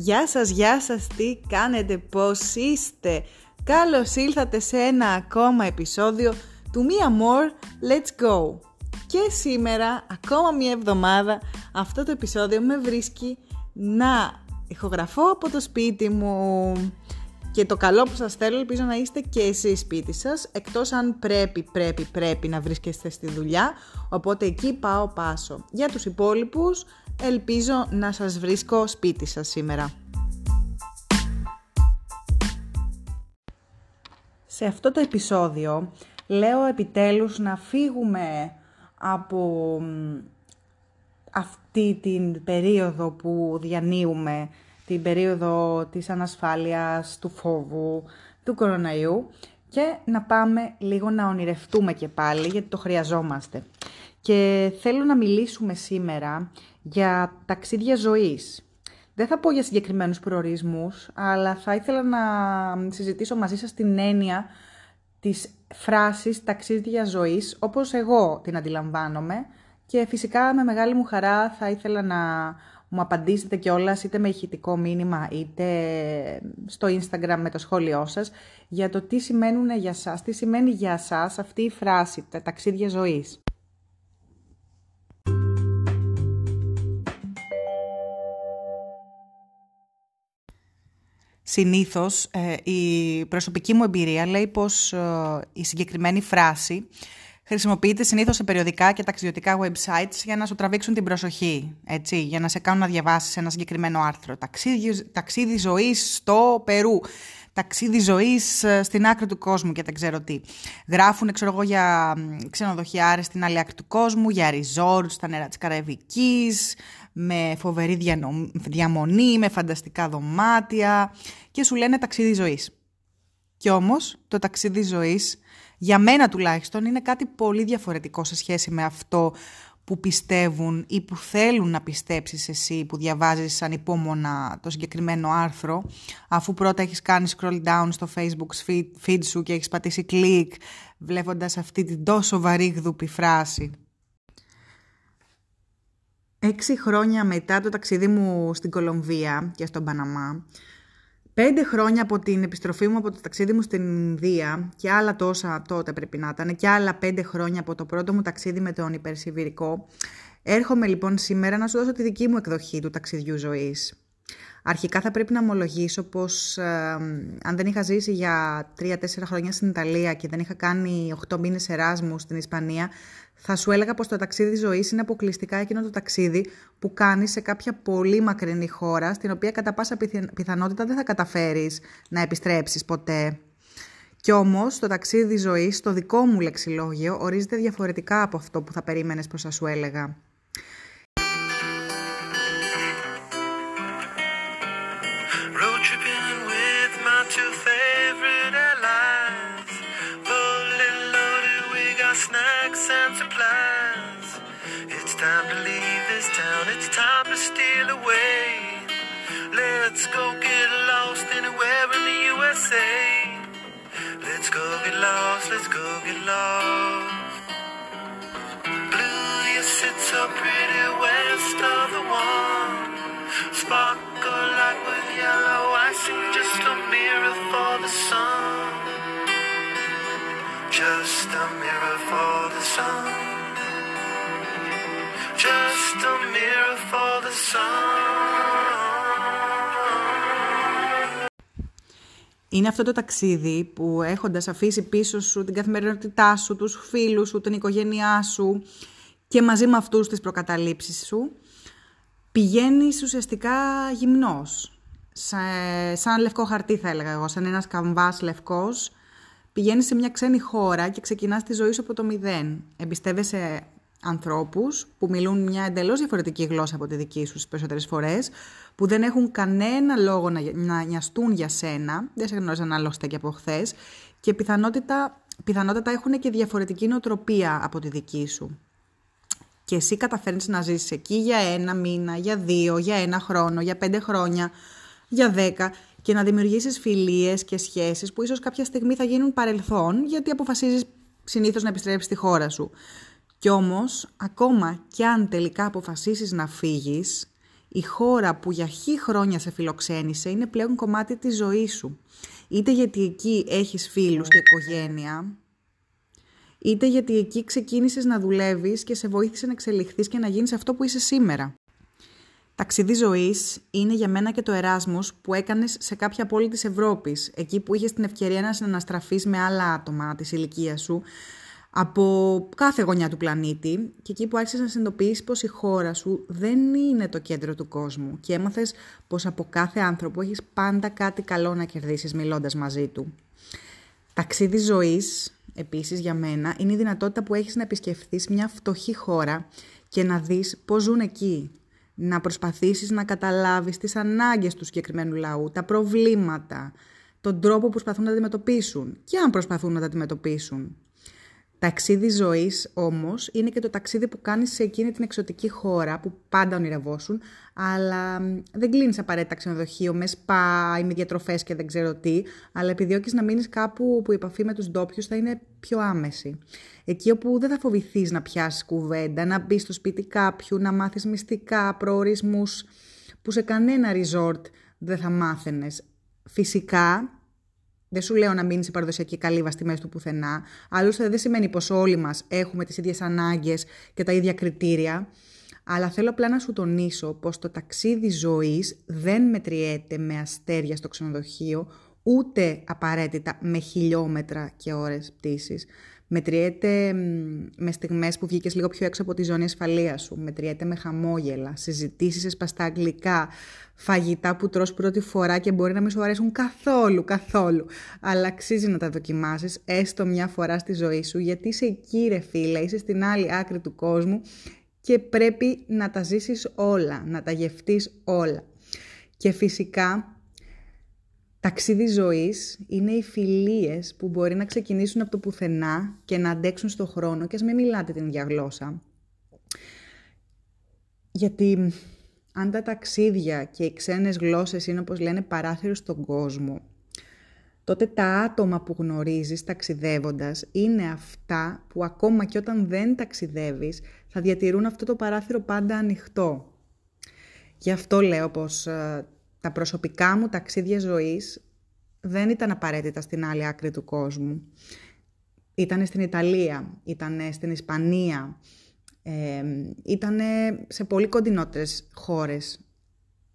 Γεια σας, γεια σας, τι κάνετε, πώς είστε. Καλώς ήλθατε σε ένα ακόμα επεισόδιο του Μία More Let's Go. Και σήμερα, ακόμα μία εβδομάδα, αυτό το επεισόδιο με βρίσκει να ηχογραφώ από το σπίτι μου. Και το καλό που σας θέλω ελπίζω να είστε και εσείς σπίτι σας, εκτός αν πρέπει, πρέπει, πρέπει να βρίσκεστε στη δουλειά, οπότε εκεί πάω πάσο. Για τους υπόλοιπους ελπίζω να σας βρίσκω σπίτι σας σήμερα. Σε αυτό το επεισόδιο λέω επιτέλους να φύγουμε από αυτή την περίοδο που διανύουμε την περίοδο της ανασφάλειας, του φόβου, του κοροναϊού και να πάμε λίγο να ονειρευτούμε και πάλι γιατί το χρειαζόμαστε. Και θέλω να μιλήσουμε σήμερα για ταξίδια ζωής. Δεν θα πω για συγκεκριμένους προορισμούς, αλλά θα ήθελα να συζητήσω μαζί σας την έννοια της φράσης ταξίδια ζωής, όπως εγώ την αντιλαμβάνομαι και φυσικά με μεγάλη μου χαρά θα ήθελα να μου απαντήσετε κιόλας είτε με ηχητικό μήνυμα είτε στο Instagram με το σχόλιο σας για το τι σημαίνουν για σας, τι σημαίνει για σας αυτή η φράση, τα ταξίδια ζωής. Συνήθως ε, η προσωπική μου εμπειρία λέει πως ε, η συγκεκριμένη φράση χρησιμοποιείται συνήθως σε περιοδικά και ταξιδιωτικά websites για να σου τραβήξουν την προσοχή, έτσι, για να σε κάνουν να διαβάσεις ένα συγκεκριμένο άρθρο. Ταξίδι, ταξίδι ζωής στο Περού, ταξίδι ζωής ε, στην άκρη του κόσμου και δεν ξέρω τι. Γράφουν, ξέρω εγώ, για ξενοδοχιάρες στην άλλη άκρη του κόσμου, για resort στα νερά της Καραϊβικής, με φοβερή διαμονή, με φανταστικά δωμάτια και σου λένε ταξίδι ζωής. Κι όμως το ταξίδι ζωής για μένα τουλάχιστον είναι κάτι πολύ διαφορετικό σε σχέση με αυτό που πιστεύουν ή που θέλουν να πιστέψεις εσύ που διαβάζεις ανυπόμονα το συγκεκριμένο άρθρο αφού πρώτα έχεις κάνει scroll down στο facebook feed σου και έχεις πατήσει κλικ βλέποντας αυτή την τόσο βαρύγδουπη φράση. Έξι χρόνια μετά το ταξίδι μου στην Κολομβία και στον Παναμά Πέντε χρόνια από την επιστροφή μου από το ταξίδι μου στην Ινδία και άλλα τόσα τότε πρέπει να ήταν και άλλα πέντε χρόνια από το πρώτο μου ταξίδι με τον υπερσιβηρικό. Έρχομαι λοιπόν σήμερα να σου δώσω τη δική μου εκδοχή του ταξιδιού ζωής. Αρχικά θα πρέπει να ομολογήσω πως αν δεν είχα ζήσει για 3-4 χρόνια στην Ιταλία και δεν είχα κάνει 8 μήνες Εράσμους στην Ισπανία, θα σου έλεγα πως το ταξίδι ζωής είναι αποκλειστικά εκείνο το ταξίδι που κάνεις σε κάποια πολύ μακρινή χώρα, στην οποία κατά πάσα πιθανότητα δεν θα καταφέρεις να επιστρέψεις ποτέ. Κι όμως το ταξίδι ζωής, στο δικό μου λεξιλόγιο, ορίζεται διαφορετικά από αυτό που θα περίμενες πως θα σου έλεγα. Tripping with my two favorite allies. Fully loaded, we got snacks and supplies. It's time to leave this town, it's time to steal away. Let's go get lost anywhere in the USA. Let's go get lost, let's go get lost. Blue, you sit so pretty. Είναι αυτό το ταξίδι που έχοντας αφήσει πίσω σου την καθημερινότητά σου, τους φίλους σου, την οικογένειά σου και μαζί με αυτούς τις προκαταλήψεις σου, πηγαίνεις ουσιαστικά γυμνός. Σαν, λευκό χαρτί θα έλεγα εγώ, σαν ένας καμβάς λευκός, πηγαίνεις σε μια ξένη χώρα και ξεκινάς τη ζωή σου από το μηδέν. Εμπιστεύεσαι ανθρώπους που μιλούν μια εντελώς διαφορετική γλώσσα από τη δική σου τις περισσότερες φορές, που δεν έχουν κανένα λόγο να, να νοιαστούν για σένα, δεν σε γνώριζαν άλλωστε και από χθες, και πιθανότητα, πιθανότατα έχουν και διαφορετική νοοτροπία από τη δική σου. Και εσύ καταφέρνεις να ζήσεις εκεί για ένα μήνα, για δύο, για ένα χρόνο, για πέντε χρόνια, για δέκα και να δημιουργήσεις φιλίες και σχέσεις που ίσως κάποια στιγμή θα γίνουν παρελθόν γιατί αποφασίζεις συνήθως να επιστρέψεις στη χώρα σου. Κι όμως, ακόμα κι αν τελικά αποφασίσεις να φύγεις, η χώρα που για χι χρόνια σε φιλοξένησε είναι πλέον κομμάτι της ζωής σου. Είτε γιατί εκεί έχεις φίλους και οικογένεια, είτε γιατί εκεί ξεκίνησες να δουλεύεις και σε βοήθησε να εξελιχθείς και να γίνεις αυτό που είσαι σήμερα. Ταξίδι ζωής είναι για μένα και το Εράσμος που έκανες σε κάποια πόλη της Ευρώπης, εκεί που είχες την ευκαιρία να συναναστραφείς με άλλα άτομα της ηλικίας σου, από κάθε γωνιά του πλανήτη και εκεί που άρχισες να συνειδητοποιήσεις πως η χώρα σου δεν είναι το κέντρο του κόσμου και έμαθες πως από κάθε άνθρωπο έχεις πάντα κάτι καλό να κερδίσεις μιλώντας μαζί του. Ταξίδι ζωής, επίσης για μένα, είναι η δυνατότητα που έχεις να επισκεφθείς μια φτωχή χώρα και να δεις πώς ζουν εκεί. Να προσπαθήσεις να καταλάβεις τις ανάγκες του συγκεκριμένου λαού, τα προβλήματα, τον τρόπο που προσπαθούν να αντιμετωπίσουν και αν προσπαθούν να τα αντιμετωπίσουν. Ταξίδι ζωής όμως είναι και το ταξίδι που κάνεις σε εκείνη την εξωτική χώρα που πάντα ονειρευόσουν, αλλά δεν κλείνεις απαραίτητα ξενοδοχείο με σπα ή με διατροφές και δεν ξέρω τι, αλλά επιδιώκεις να μείνεις κάπου που η επαφή με τους ντόπιους θα είναι πιο άμεση. Εκεί όπου δεν θα φοβηθείς να πιάσεις κουβέντα, να μπεις στο σπίτι κάποιου, να μάθεις μυστικά, προορισμούς που σε κανένα resort δεν θα μάθαινες. Φυσικά δεν σου λέω να μείνει σε παραδοσιακή καλύβα στη μέση του πουθενά. Άλλωστε δεν σημαίνει πως όλοι μας έχουμε τις ίδιες ανάγκες και τα ίδια κριτήρια. Αλλά θέλω απλά να σου τονίσω πως το ταξίδι ζωής δεν μετριέται με αστέρια στο ξενοδοχείο, ούτε απαραίτητα με χιλιόμετρα και ώρες πτήσης. Μετριέται με στιγμές που βγήκες λίγο πιο έξω από τη ζώνη ασφαλείας σου. Μετριέται με χαμόγελα, συζητήσεις σε σπαστά αγγλικά, φαγητά που τρως πρώτη φορά και μπορεί να μην σου αρέσουν καθόλου, καθόλου. Αλλά αξίζει να τα δοκιμάσεις έστω μια φορά στη ζωή σου, γιατί είσαι εκεί ρε φίλε, είσαι στην άλλη άκρη του κόσμου και πρέπει να τα ζήσεις όλα, να τα γευτείς όλα. Και φυσικά Ταξίδι ζωής είναι οι φιλίες που μπορεί να ξεκινήσουν από το πουθενά και να αντέξουν στο χρόνο και ας μην μιλάτε την ίδια γλώσσα. Γιατί αν τα ταξίδια και οι ξένες γλώσσες είναι όπως λένε παράθυρος στον κόσμο, τότε τα άτομα που γνωρίζεις ταξιδεύοντας είναι αυτά που ακόμα και όταν δεν ταξιδεύεις θα διατηρούν αυτό το παράθυρο πάντα ανοιχτό. Γι' αυτό λέω πως ε, τα προσωπικά μου ταξίδια ζωής δεν ήταν απαραίτητα στην άλλη άκρη του κόσμου. Ήτανε στην Ιταλία, ήτανε στην Ισπανία, ε, ήτανε σε πολύ κοντινότερες χώρες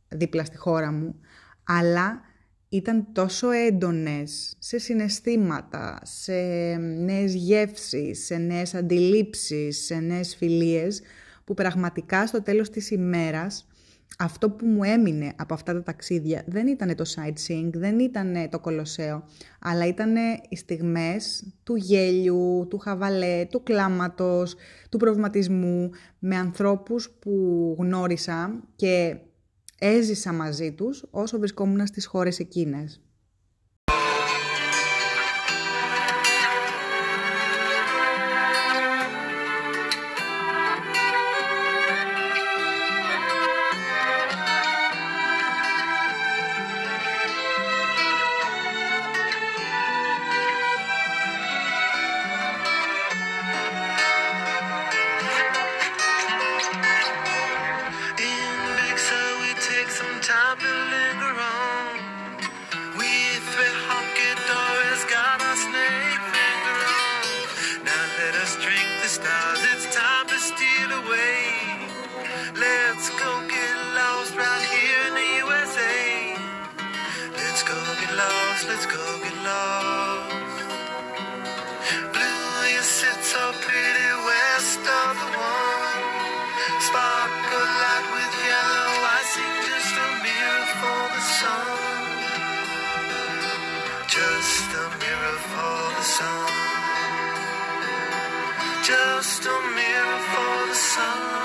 δίπλα στη χώρα μου, αλλά ήταν τόσο έντονες σε συναισθήματα, σε νέες γεύσεις, σε νέες αντιλήψεις, σε νέες φιλίες, που πραγματικά στο τέλος της ημέρας αυτό που μου έμεινε από αυτά τα ταξίδια δεν ήταν το sightseeing, δεν ήταν το κολοσσέο, αλλά ήταν οι στιγμές του γέλιου, του χαβαλέ, του κλάματος, του προβληματισμού με ανθρώπους που γνώρισα και έζησα μαζί τους όσο βρισκόμουν στις χώρες εκείνες. let's go get lost. Blue, you sit so pretty west of the one. Sparkle light with yellow I see just a mirror for the sun. Just a mirror for the sun. Just a mirror for the sun.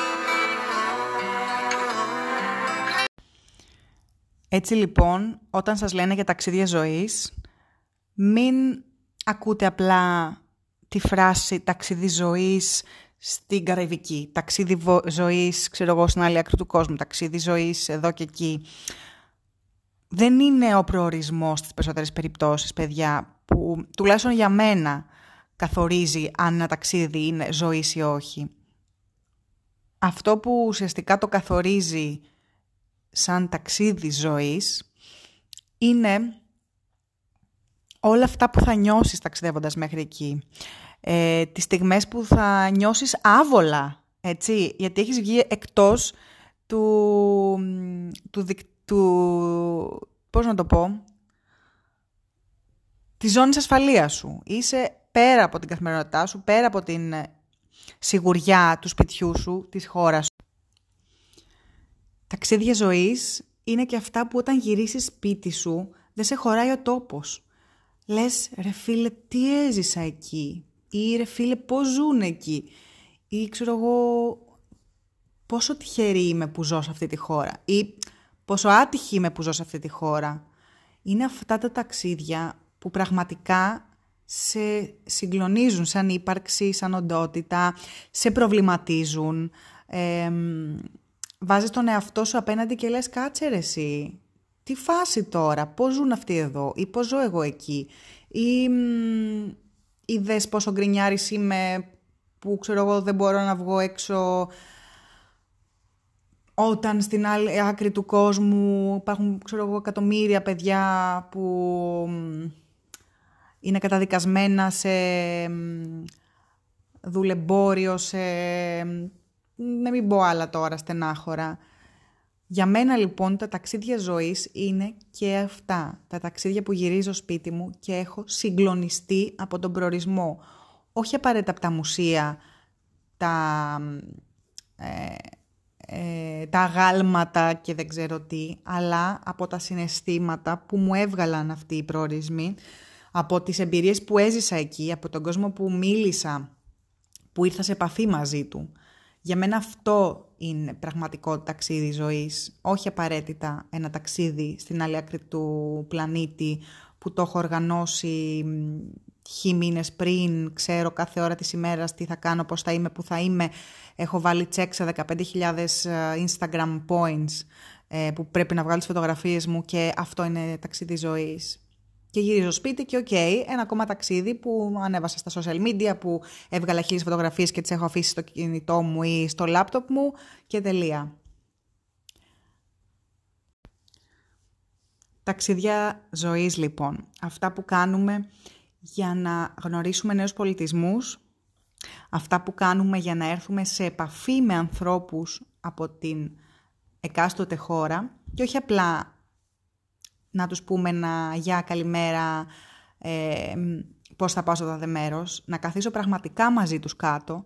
Έτσι λοιπόν, όταν σας λένε για ταξίδια ζωής, μην ακούτε απλά τη φράση ταξίδι ζωής στην Καραϊβική, ταξίδι ζωής, ξέρω εγώ, στην άλλη άκρη του κόσμου, ταξίδι ζωής εδώ και εκεί. Δεν είναι ο προορισμός στις περισσότερες περιπτώσεις, παιδιά, που τουλάχιστον για μένα καθορίζει αν ένα ταξίδι είναι ζωής ή όχι. Αυτό που ουσιαστικά το καθορίζει σαν ταξίδι ζωής είναι όλα αυτά που θα νιώσεις ταξιδεύοντας μέχρι εκεί. Ε, τις στιγμές που θα νιώσεις άβολα, έτσι, γιατί έχεις βγει εκτός του, του, του, πώς να το πω, της ζώνης ασφαλείας σου. Είσαι πέρα από την καθημερινότητά σου, πέρα από την σιγουριά του σπιτιού σου, της χώρας σου. Ταξίδια ζωής είναι και αυτά που όταν γυρίσεις σπίτι σου δεν σε χωράει ο τόπος. Λες ρε φίλε τι έζησα εκεί ή ρε φίλε πώς ζουν εκεί ή ξέρω εγώ πόσο τυχερή είμαι που ζω σε αυτή τη χώρα ή πόσο άτυχη είμαι που ζω σε αυτή τη χώρα. Είναι αυτά τα ταξίδια που πραγματικά σε συγκλονίζουν σαν ύπαρξη, σαν οντότητα, σε προβληματίζουν. Ε, βάζεις τον εαυτό σου απέναντι και λες κάτσε ρε εσύ, τι φάση τώρα, πώς ζουν αυτοί εδώ; Ή πώς ζω εγώ εκεί; Ή είδες πόσο γκρινιάρης είμαι που ξέρω εγώ δεν μπορώ να βγω έξω όταν στην άλλη άκρη του κόσμου υπάρχουν ξέρω εγώ εκατομμύρια παιδιά που είναι καταδικασμένα σε δουλεμπόριο, σε... να μην πω άλλα τώρα στενάχωρα. Για μένα λοιπόν τα ταξίδια ζωής είναι και αυτά. Τα ταξίδια που γυρίζω σπίτι μου και έχω συγκλονιστεί από τον προορισμό. Όχι απαραίτητα από τα μουσεία, τα, ε, ε, τα αγάλματα και δεν ξέρω τι, αλλά από τα συναισθήματα που μου έβγαλαν αυτοί οι προορισμοί από τις εμπειρίες που έζησα εκεί, από τον κόσμο που μίλησα, που ήρθα σε επαφή μαζί του. Για μένα αυτό είναι πραγματικό ταξίδι ζωής, όχι απαραίτητα ένα ταξίδι στην άλλη άκρη του πλανήτη που το έχω οργανώσει χι μήνες πριν, ξέρω κάθε ώρα της ημέρας τι θα κάνω, πώς θα είμαι, που θα είμαι. Έχω βάλει τσέκ σε 15.000 ε, Instagram points ε, που πρέπει να βγάλω τις φωτογραφίες μου και αυτό είναι ταξίδι ζωής. Και γυρίζω σπίτι και OK, okay, ένα ακόμα ταξίδι που ανέβασα στα social media, που έβγαλα χίλιες φωτογραφίες και τις έχω αφήσει στο κινητό μου ή στο λάπτοπ μου και τελεία. Ταξίδια ζωής λοιπόν. Αυτά που κάνουμε για να γνωρίσουμε νέους πολιτισμούς, αυτά που κάνουμε για να έρθουμε σε επαφή με ανθρώπους από την εκάστοτε χώρα και όχι απλά να τους πούμε να «Γεια, καλημέρα, ε, πώς θα πάω στο τάδε μέρος», να καθίσω πραγματικά μαζί τους κάτω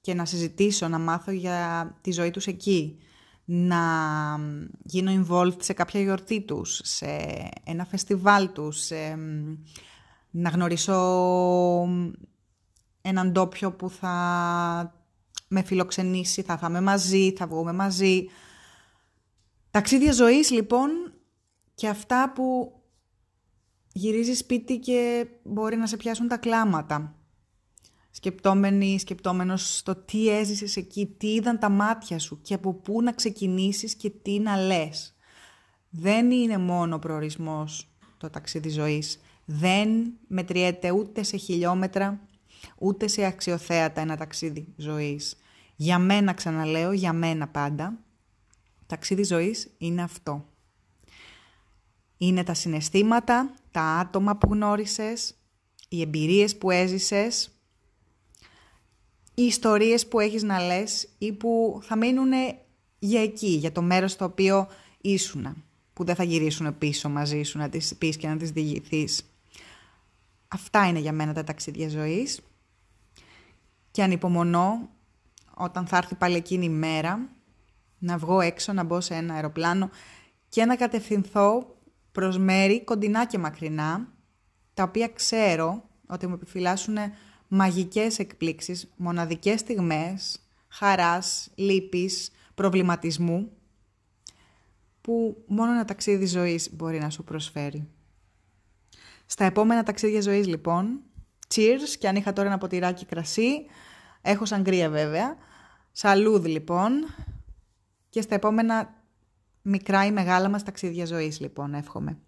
και να συζητήσω, να μάθω για τη ζωή τους εκεί, να γίνω involved σε κάποια γιορτή τους, σε ένα φεστιβάλ τους, να γνωρίσω έναν ντόπιο που θα με φιλοξενήσει, θα φάμε μαζί, θα βγούμε μαζί. Ταξίδια ζωής λοιπόν και αυτά που γυρίζεις σπίτι και μπορεί να σε πιάσουν τα κλάματα. Σκεπτόμενοι, σκεπτόμενος στο τι έζησες εκεί, τι είδαν τα μάτια σου και από πού να ξεκινήσεις και τι να λες. Δεν είναι μόνο προορισμός το ταξίδι ζωής. Δεν μετριέται ούτε σε χιλιόμετρα, ούτε σε αξιοθέατα ένα ταξίδι ζωής. Για μένα ξαναλέω, για μένα πάντα, ταξίδι ζωής είναι αυτό. Είναι τα συναισθήματα, τα άτομα που γνώρισες, οι εμπειρίες που έζησες, οι ιστορίες που έχεις να λες ή που θα μείνουν για εκεί, για το μέρος στο οποίο ήσουνα, που δεν θα γυρίσουν πίσω μαζί σου να τις πεις και να τις διηγηθείς. Αυτά είναι για μένα τα ταξίδια ζωής και ανυπομονώ όταν θα έρθει πάλι εκείνη η μέρα να βγω έξω, να μπω σε ένα αεροπλάνο και να κατευθυνθώ προς μέρη κοντινά και μακρινά, τα οποία ξέρω ότι μου επιφυλάσσουν μαγικές εκπλήξεις, μοναδικές στιγμές, χαράς, λύπης, προβληματισμού, που μόνο ένα ταξίδι ζωής μπορεί να σου προσφέρει. Στα επόμενα ταξίδια ζωής λοιπόν, cheers και αν είχα τώρα ένα ποτηράκι κρασί, έχω σαγκρία βέβαια, σαλούδι λοιπόν και στα επόμενα μικρά ή μεγάλα μας ταξίδια ζωής λοιπόν εύχομαι.